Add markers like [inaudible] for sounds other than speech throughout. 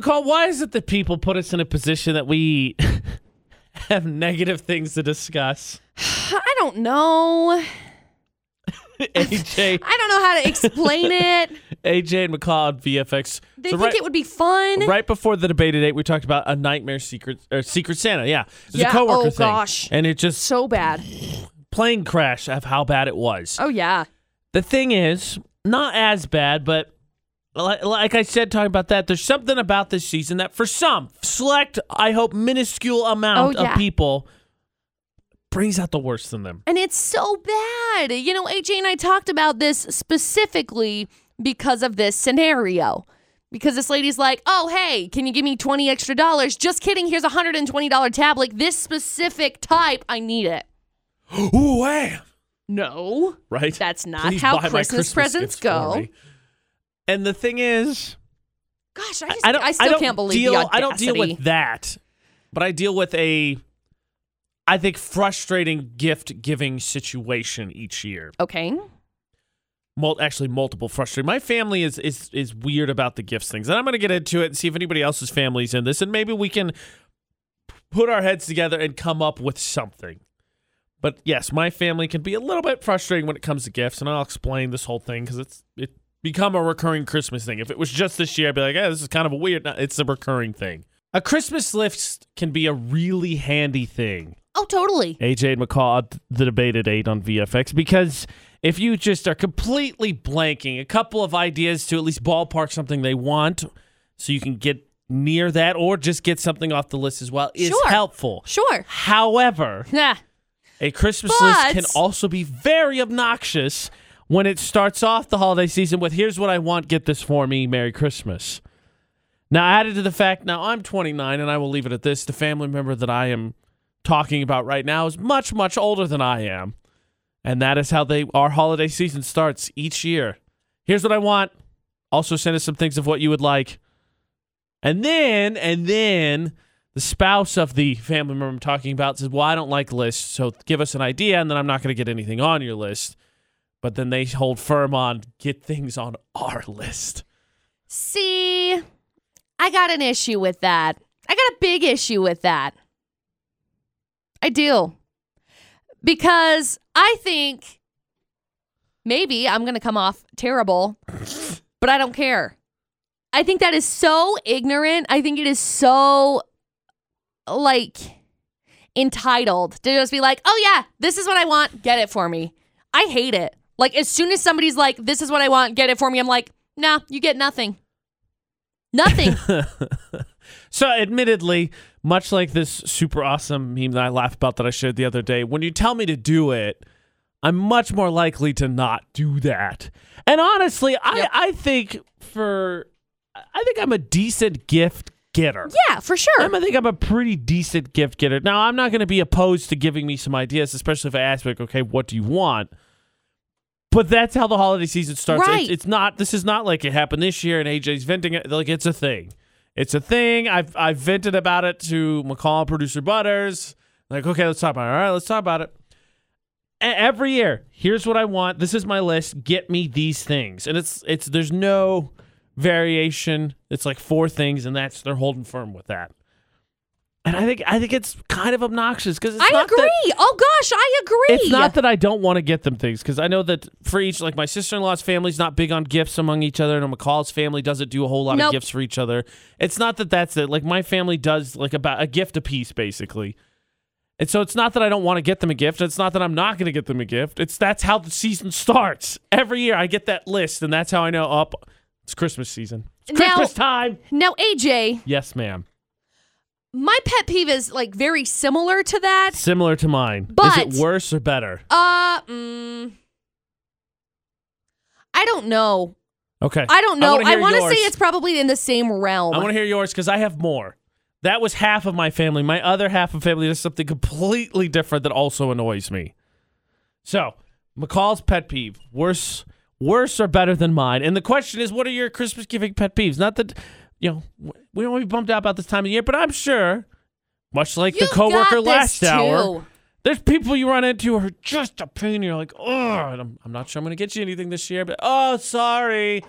McCall, why is it that people put us in a position that we [laughs] have negative things to discuss? [sighs] I don't know. [laughs] AJ, I don't know how to explain it. [laughs] AJ and McCall on VFX. They So think right, it would be fun. right before the debate today, we talked about a nightmare secret or Secret Santa. Yeah, it's Yeah, a coworker oh thing, gosh. and it just So bad. [sniffs] plane crash of how bad it was. Oh yeah. The thing is, not as bad, but like, like I said, talking about that, there's something about this season that for some select, I hope, minuscule amount Oh, yeah. of people brings out the worst in them. And it's so bad. You know, AJ and I talked about this specifically because of this scenario. Because this lady's like, oh, hey, can you give me 20 extra dollars? Just kidding. Here's a $120 tablet. This specific type, I need it. Ooh, wham! No. Right? That's not Please how my Christmas presents go. And the thing is, Gosh, I just I don't. I still don't can't believe deal. I don't deal with that, but I deal with a, I think, frustrating gift giving situation each year. Okay. Mul- actually, multiple frustrating. My family is is is weird about the gifts things, and I'm going to get into it and see if anybody else's family's in this, and maybe we can put our heads together and come up with something. But yes, my family can be a little bit frustrating when it comes to gifts, and I'll explain this whole thing because it's it become a recurring Christmas thing. If it was just this year, I'd be like, "Yeah, this is kind of a weird." No, it's a recurring thing. A Christmas list can be a really handy thing. Oh, totally. AJ and McCall, uh, the debate at eight on VFX, because if you just are completely blanking a couple of ideas to at least ballpark something they want, so you can get near that, or just get something off the list as well, is Sure. helpful. Sure. However, a Christmas But- list can also be very obnoxious when it starts off the holiday season with "Here's what I want, get this for me, Merry Christmas." Now, added to the fact, now I'm 29, and I will leave it at this: the family member that I am talking about right now is much, much older than I am, and that is how they our holiday season starts each year. Here's what I want. Also, send us some things of what you would like, and then, and then the spouse of the family member I'm talking about says, Well, I don't like lists, so give us an idea, and then I'm not going to get anything on your list. But then they hold firm on get things on our list. See, I got an issue with that. I got a big issue with that. I do. Because I think maybe I'm going to come off terrible, but I don't care. I think that is so ignorant. I think it is so like entitled to just be like, "Oh yeah, this is what I want, get it for me." I hate it. Like as soon as somebody's like, "This is what I want, get it for me." I'm like, "Nah, you get nothing." Nothing. [laughs] So, admittedly, much like this super awesome meme that I laughed about that I shared the other day, when you tell me to do it, I'm much more likely to not do that. And honestly, I, Yep. I think for, I think I'm a decent gift getter. yeah, for sure. I'm- I think I'm a pretty decent gift getter. Now, I'm not going to be opposed to giving me some ideas, especially if I ask, like, okay, what do you want? But that's how the holiday season starts. Right. It's, it's not. This is not like it happened this year, and AJ's venting it. Like it's a thing. It's a thing. I've I've vented about it to McCall, producer Butters. Like, okay, let's talk about it. All right, let's talk about it. E- Every year, here's what I want. This is my list. Get me these things, and it's it's there's no variation. It's like four things, and that's they're holding firm with that. And I think I think it's kind of obnoxious because I not that- agree. oh gosh, I agree. it's not that I don't want to get them things because I know that for each, like my sister in law's family's not big on gifts among each other, and McCall's family doesn't do a whole lot Nope. of gifts for each other. It's not that that's it. Like my family does like about a gift a piece basically. And so it's not that I don't want to get them a gift. It's not that I'm not going to get them a gift. It's that's how the season starts. Every year I get that list, and that's how I know up it's Christmas season. It's Now- Christmas time. now, AJ, Yes, ma'am. My pet peeve is like very similar to that. Similar to mine. But- Is it worse or better? Uh, mm, I don't know. Okay. I don't know. I, want to say it's probably in the same realm. I want to hear yours because I have more. That was half of my family. My other half of family does something completely different that also annoys me. So, McCall's pet peeve: worse, worse or better than mine? And the question is, what are your Christmas giving pet peeves? Not that you know we don't want to be bummed out about this time of year, but I'm sure, much like the You've coworker last this hour, there's people you run into who are just a pain. You're like, oh, I'm, I'm not sure I'm going to get you anything this year, but oh, sorry.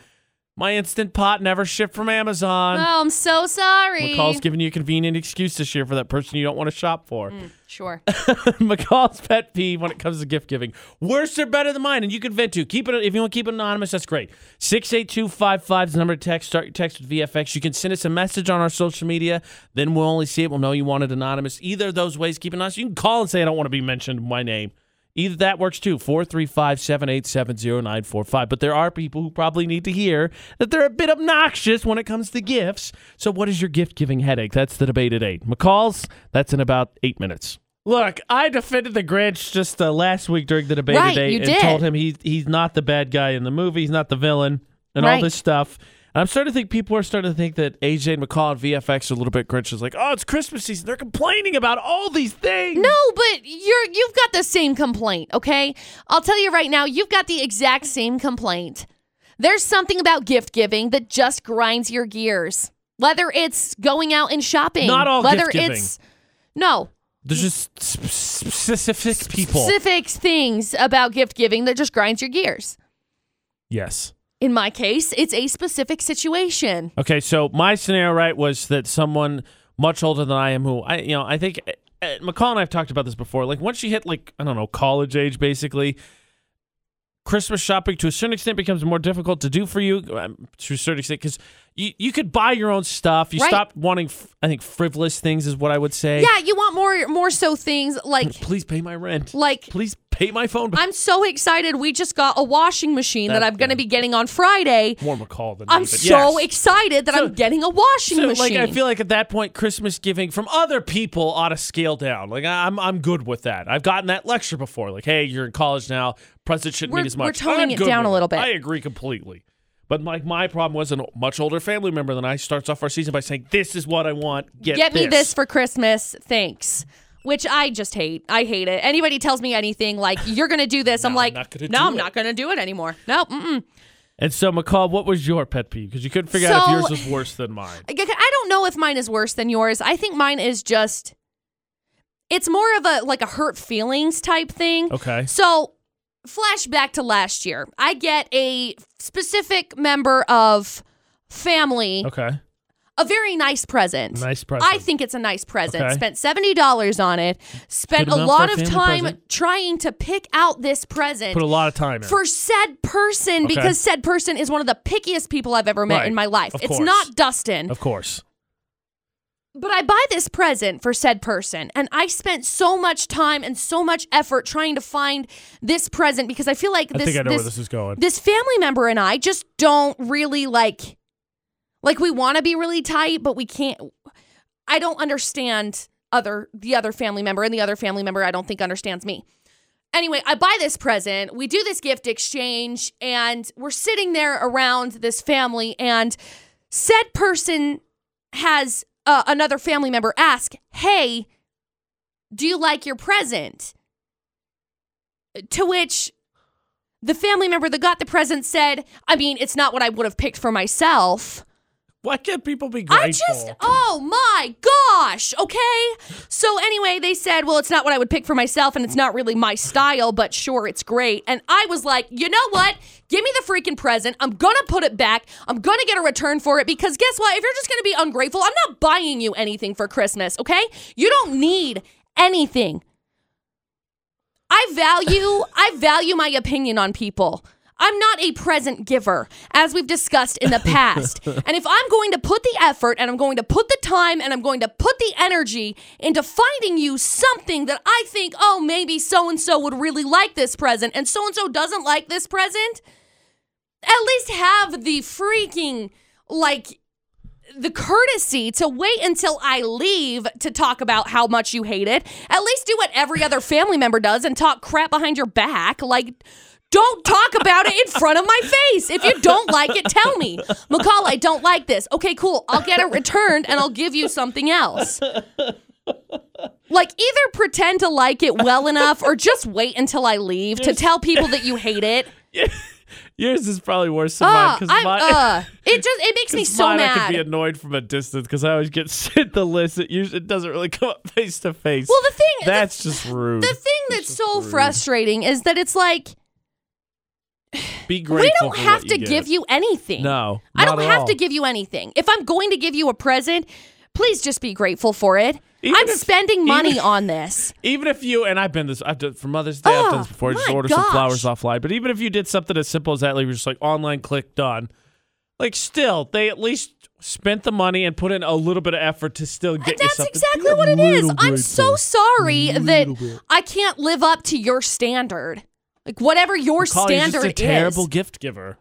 My instant pot never shipped from Amazon. Oh, I'm so sorry. McCall's giving you a convenient excuse this year for that person you don't want to shop for. Mm, sure. [laughs] McCall's pet peeve when it comes to gift giving. Worse or better than mine, and you can vent to. Keep it if you want to keep it anonymous. That's great. Six eight two five five is the number to text. Start your text with VFX. You can send us a message on our social media. Then we'll only see it. We'll know you want it anonymous. Either of those ways, keep it anonymous. You can call and say I don't want to be mentioned by name. Either that works too. 435 787 0945. But there are people who probably need to hear that they're a bit obnoxious when it comes to gifts. So, what is your gift giving headache? That's the debate at 8. McCall's, that's in about eight minutes. Look, I defended the Grinch just uh, last week during the debate Right, at 8 you and did. told him he, he's not the bad guy in the movie, he's not the villain, and all this stuff. I'm starting to think people are starting to think that AJ and McCall and VFX are a little bit Grinch. Is like, oh, it's Christmas season. They're complaining about all these things. No, but you're you've got the same complaint, okay? I'll tell you right now, you've got the exact same complaint. There's something about gift giving that just grinds your gears. Whether it's going out and shopping, Not all whether gift giving. it's no There's just specific people. specific things about gift giving that just grinds your gears. Yes. In my case, it's a specific situation. Okay, so my scenario, right, was that someone much older than I am, who I, you know, I think uh, McCall and I have talked about this before. Like once you hit like I don't know college age, basically, Christmas shopping to a certain extent becomes more difficult to do for you um, to a certain extent because you you could buy your own stuff. You Right. stop wanting, f- I think, frivolous things is what I would say. Yeah, you want more more so things like Please pay my rent. like Please pay my phone bill. I'm so excited. We just got a washing machine that, That- I'm going to be getting on Friday. More McCall than I'm me, but so yes. excited that So- I'm getting a washing So, machine. like, I feel like at that point, Christmas giving from other people ought to scale down. Like, I- I'm, I'm good with that. I've gotten that lecture before. Like, hey, you're in college now. Present shouldn't We're- mean as much. we're toning I'm it good down with a little bit. I agree completely. But like, my problem was a much older family member than I starts off our season by saying, "This is what I want. Get, Get me this for Christmas. Thanks. Which I just hate. I hate it. Anybody tells me anything like you're going to do this, I'm No, I'm like, not gonna no, I'm it." not going to do it anymore. No, mm-mm. And so, McCall, what was your pet peeve? Because you couldn't figure out if yours was worse than mine. I I don't know if mine is worse than yours. I think mine is just it's more of a like a hurt feelings type thing. Okay. So, flashback to last year. I get a specific member of family Okay. A very nice present. Nice present. I think it's a nice present. Okay. Spent $70 on it. Spent a lot of time present. trying to pick out this present. Put a lot of time in. for said person Okay. because said person is one of the pickiest people I've ever met Right. in my life. Of it's course. not Dustin. of course. But I buy this present for said person, and I spent so much time and so much effort trying to find this present because I feel like I this think I know this, where this is going. this family member and I just don't really like like we want to be really tight, but we can't. I don't understand other the other family member, and the other family member I don't think understands me. Anyway, I buy this present. We do this gift exchange, and we're sitting there around this family, and said person has uh, another family member ask, "Hey, do you like your present?" To which the family member that got the present said, "I mean, it's not what I would have picked for myself." Why can't people be grateful? I just, oh my gosh, okay? So, anyway, they said, well, it's not what I would pick for myself and it's not really my style, but sure, it's great. And I was like, you know what? Give me the freaking present. I'm gonna put it back. I'm gonna get a return for it because guess what? If you're just gonna be ungrateful, I'm not buying you anything for Christmas, okay? You don't need anything. I value I value my opinion on people. I'm not a present giver, as we've discussed in the [laughs] past. and if I'm going to put the effort and I'm going to put the time and I'm going to put the energy into finding you something that I think, oh, maybe so and so would really like this present and so and so doesn't like this present, at least have the freaking like the courtesy to wait until I leave to talk about how much you hate it. At least do what every other family member does and talk crap behind your back. Like, don't talk about it in front of my face. If you don't like it, tell me. McCall, I don't like this. Okay, cool. I'll get it returned and I'll give you something else. Like, either pretend to like it well enough or just wait until I leave to tell people that you hate it. [laughs] Yours is probably worse than Uh, mine because mine. uh, it just it makes me [laughs] 'cause so mine I mad. could be annoyed from a distance because I always get [laughs] sent the list. It usually it doesn't really come up face to face. Well, the thing that's just rude. The thing that's so frustrating is that it's like Be grateful. we don't have to you give you anything. No, I don't have all. to give you anything. If I'm going to give you a present, please just be grateful for it. Even I'm if- spending money even- on this. Even if you and I've been this, I've done for Mother's Day. I've done Oh, this ah, before. Just order some flowers offline. But even if you did something as simple as that, like you're just like online click done, like still they at least spent the money and put in a little bit of effort to still get you That's something. exactly what it is. I'm so sorry that bit. I can't live up to your standard. Like whatever your McCall, you're standard just a terrible is. gift giver.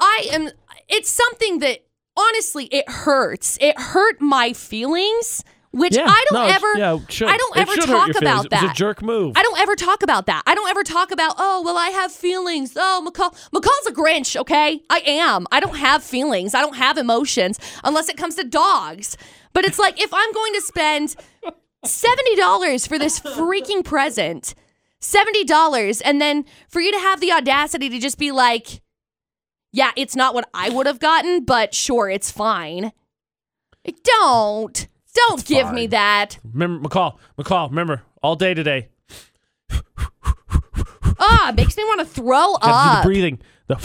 I am it's something that honestly it hurts. It hurt my feelings, which Yeah, I don't no, ever yeah, it should. I don't It ever should hurt talk your feelings. about It was that. a jerk move. I don't ever talk about that. I don't ever talk about, oh, well, I have feelings. Oh, McCall. McCall's a Grinch, okay? I am. I don't have feelings. I don't have emotions unless it comes to dogs. But it's like if I'm going to spend $70 for this freaking present, $70, and then for you to have the audacity to just be like, yeah, it's not what I would have gotten, but sure, it's fine. Like, don't. Don't It's give me that. Remember, McCall, McCall, remember, all day today. Ah, it makes me want to throw up. the breathing. The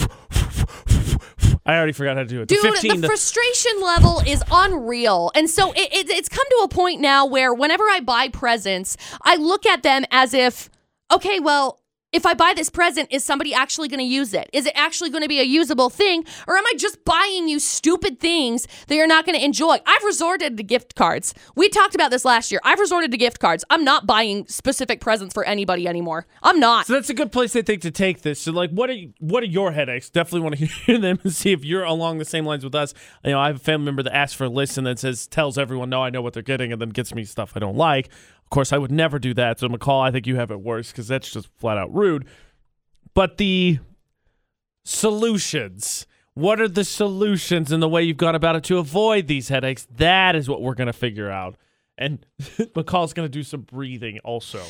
I already forgot how to do it. Dude, the 15, the the- frustration level is unreal. And so it, it, it's come to a point now where whenever I buy presents, I look at them as if, okay, well, if I buy this present, is somebody actually going to use it? Is it actually going to be a usable thing? Or am I just buying you stupid things that you're not going to enjoy? I've resorted to gift cards. We talked about this last year. I've resorted to gift cards. I'm not buying specific presents for anybody anymore. I'm not. So that's a good place I think to take this. So like, what are what are your headaches? Definitely want to [laughs] hear them and see if you're along the same lines with us. You know, I have a family member that asks for a list and then says tells everyone, "No, I know what they're getting," and then gets me stuff I don't like. Of course, I would never do that. So McCall, I think you have it worse because that's just flat out rude. But the solutions. What are the solutions and the way you've gone about it to avoid these headaches? That is what we're going to figure out. And [laughs] McCall's going to do some breathing also.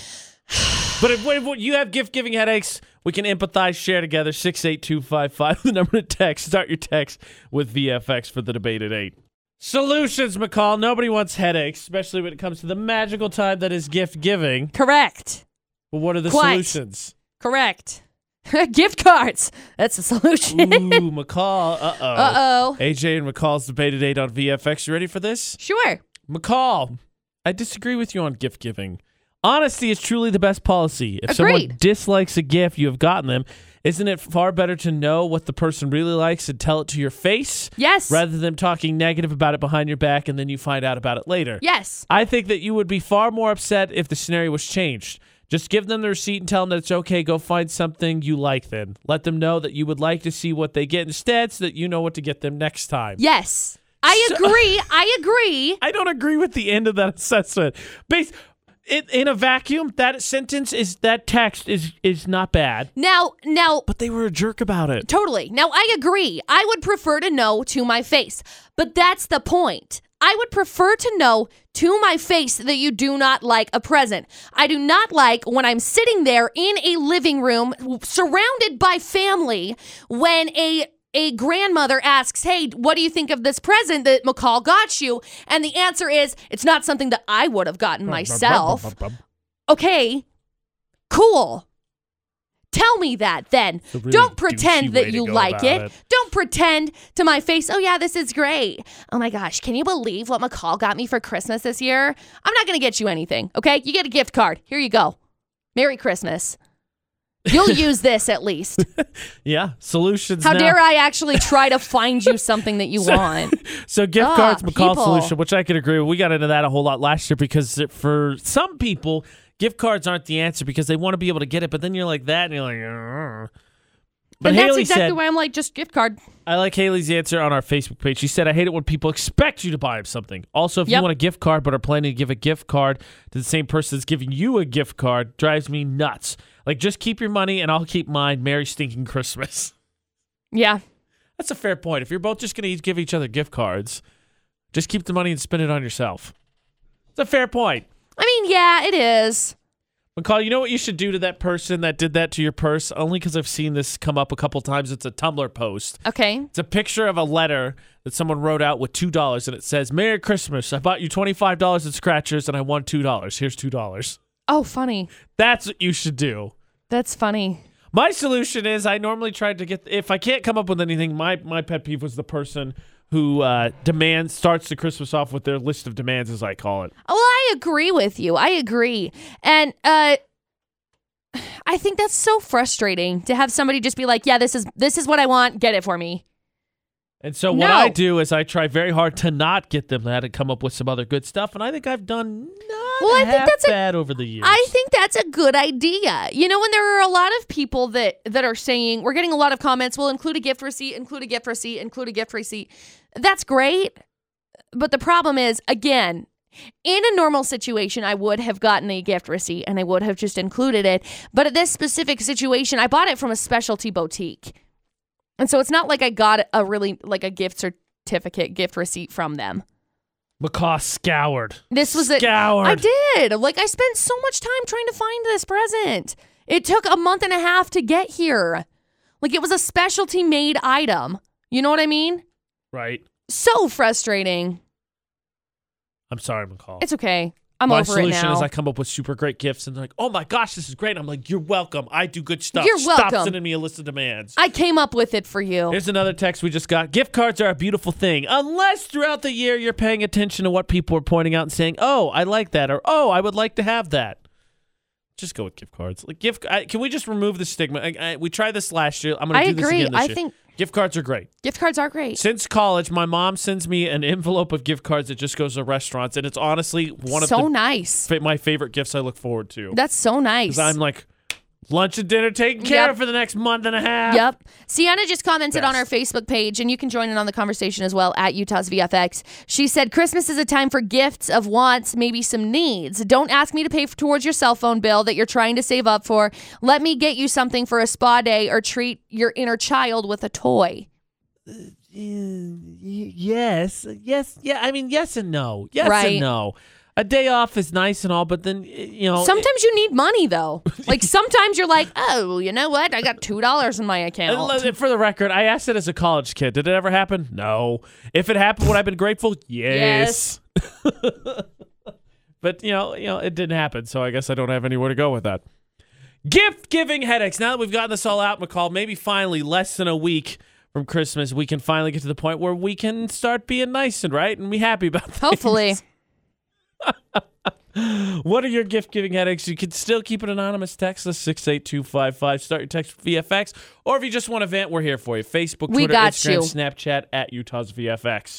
[sighs] But if, if you have gift giving headaches, we can empathize, share together. 68255, [laughs] the number to text. Start your text with VFX for the debate at 8. Solutions, McCall. Nobody wants headaches, especially when it comes to the magical time that is gift giving. Correct. But what are the Quite. solutions? Correct. [laughs] gift cards. That's the solution. Ooh, [laughs] McCall. Uh oh. Uh oh. AJ and McCall's debate at 8 on VFX. You ready for this? Sure. McCall, I disagree with you on gift giving. Honesty is truly the best policy. If someone dislikes a gift you have gotten them, isn't it far better to know what the person really likes and tell it to your face Yes. rather than talking negative about it behind your back and then you find out about it later? yes. I think that you would be far more upset if the scenario was changed. Just give them the receipt and tell them that it's okay. Go find something you like then. Let them know that you would like to see what they get instead so that you know what to get them next time. Yes. I So- agree. I agree. [laughs] I don't agree with the end of that assessment. Base in, in a vacuum, that sentence is that text is is not bad, Now, now, but they were a jerk about it. totally. Now, I agree. I would prefer to know to my face, but that's the point. I would prefer to know to my face that you do not like a present. I do not like when I'm sitting there in a living room surrounded by family when a a grandmother asks, "Hey, what do you think of this present that McCall got you?" And the answer is, "It's not something that I would have gotten myself." Okay, cool. Tell me that then. Really Don't pretend that you like it. it. Don't pretend to my face, oh yeah, this is great. Oh my gosh, can you believe what McCall got me for Christmas this year? I'm not going to get you anything, okay? You get a gift card. Here you go. Merry Christmas. You'll use this at least. [laughs] Yeah, solutions. How now. dare I actually try to find you something that you [laughs] So- want? [laughs] So gift Ah, cards, McCall people. solution, which I could agree with. We got into that a whole lot last year because for some people, gift cards aren't the answer because they want to be able to get it, but then you're like that and you're like. "Ugh." But and Haley that's exactly said, why I'm like, just gift card. I like Haley's answer on our Facebook page. She said, I hate it when people expect you to buy them something. Also, if you want a gift card but are planning to give a gift card to the same person that's giving you a gift card, drives me nuts. Like, just keep your money and I'll keep mine. Merry stinking Christmas. [laughs] Yeah. That's a fair point. If you're both just going to give each other gift cards, just keep the money and spend it on yourself. It's a fair point. I mean, yeah, it is. McCall, you know what you should do to that person that did that to your purse? Only because I've seen this come up a couple times. It's a Tumblr post. Okay. It's a picture of a letter that someone wrote out with two dollars, and it says, "Merry Christmas! I bought you twenty five dollars in scratchers, and I won two dollars. Here's two dollars." Oh, funny. That's what you should do. That's funny. My solution is I normally try to get if I can't come up with anything. My my pet peeve was the person who uh, demands starts the Christmas off with their list of demands, as I call it. Well, I agree with you. I agree. And uh I think that's so frustrating to have somebody just be like, "Yeah, this is this is what I want. Get it for me." And so what No. I do is I try very hard to not get them that and come up with some other good stuff. And I think I've done not Well, I think that's a- bad over the years. I think that's a good idea. You know, when there are a lot of people that that are saying we're getting a lot of comments, we'll include a gift receipt, include a gift receipt, include a gift receipt. That's great. But the problem is, again, in a normal situation, I would have gotten a gift receipt and I would have just included it. But at this specific situation, I bought it from a specialty boutique. And so it's not like I got a really like a gift certificate, gift receipt from them. McCall scoured. This was a scoured. I did. Like I spent so much time trying to find this present. It took a month and a half to get here. Like it was a specialty made item. You know what I mean? Right. So frustrating. I'm sorry, McCall. It's okay. I'm My over it solution now. is I come up with super great gifts and they're like, oh my gosh, this is great. I'm like, you're welcome. I do good stuff. You're Stop welcome. sending me a list of demands. I came up with it for you. Here's another text we just got. Gift cards are a beautiful thing, unless throughout the year you're paying attention to what people are pointing out and saying, "Oh, I like that," or "Oh, I would like to have that." Just go with gift cards. Like gift, I, can we just remove the stigma? I, I, we tried this last year. I'm going I to do this again this I year. think gift cards are great. gift cards are great. Since college, my mom sends me an envelope of gift cards that just goes to restaurants, and it's honestly one of so the, nice. fa- my favorite gifts I look forward to. That's so nice. I'm like, lunch and dinner taken care Yep. of for the next month and a half. Yep. Sienna just commented on our Facebook page, and you can join in on the conversation as well at Utah's VFX. She said, Christmas is a time for gifts of wants, maybe some needs. Don't ask me to pay for, towards your cell phone bill that you're trying to save up for. Let me get you something for a spa day or treat your inner child with a toy. Uh, yes, yes, yeah. I mean, yes and no. Yes Right. and no. A day off is nice and all, but then you know, Sometimes you need money, though. [laughs] Like sometimes you're like, oh, you know what? I got $2 in my account. for the record, I asked it as a college kid. Did it ever happen? No. If it happened, would I have been grateful? Yes. [laughs] but you know, you know, it didn't happen, so I guess I don't have anywhere to go with that. Gift giving headaches. Now that we've gotten this all out, McCall, maybe finally, less than a week from Christmas, we can finally get to the point where we can start being nice and right and be happy about [laughs] things. Hopefully. What are your gift giving headaches? You can still keep it anonymous. Text us 68255. Start your text with VFX. Or if you just want to vent, we're here for you. Facebook, Twitter, Instagram, you. Snapchat at Utah's VFX.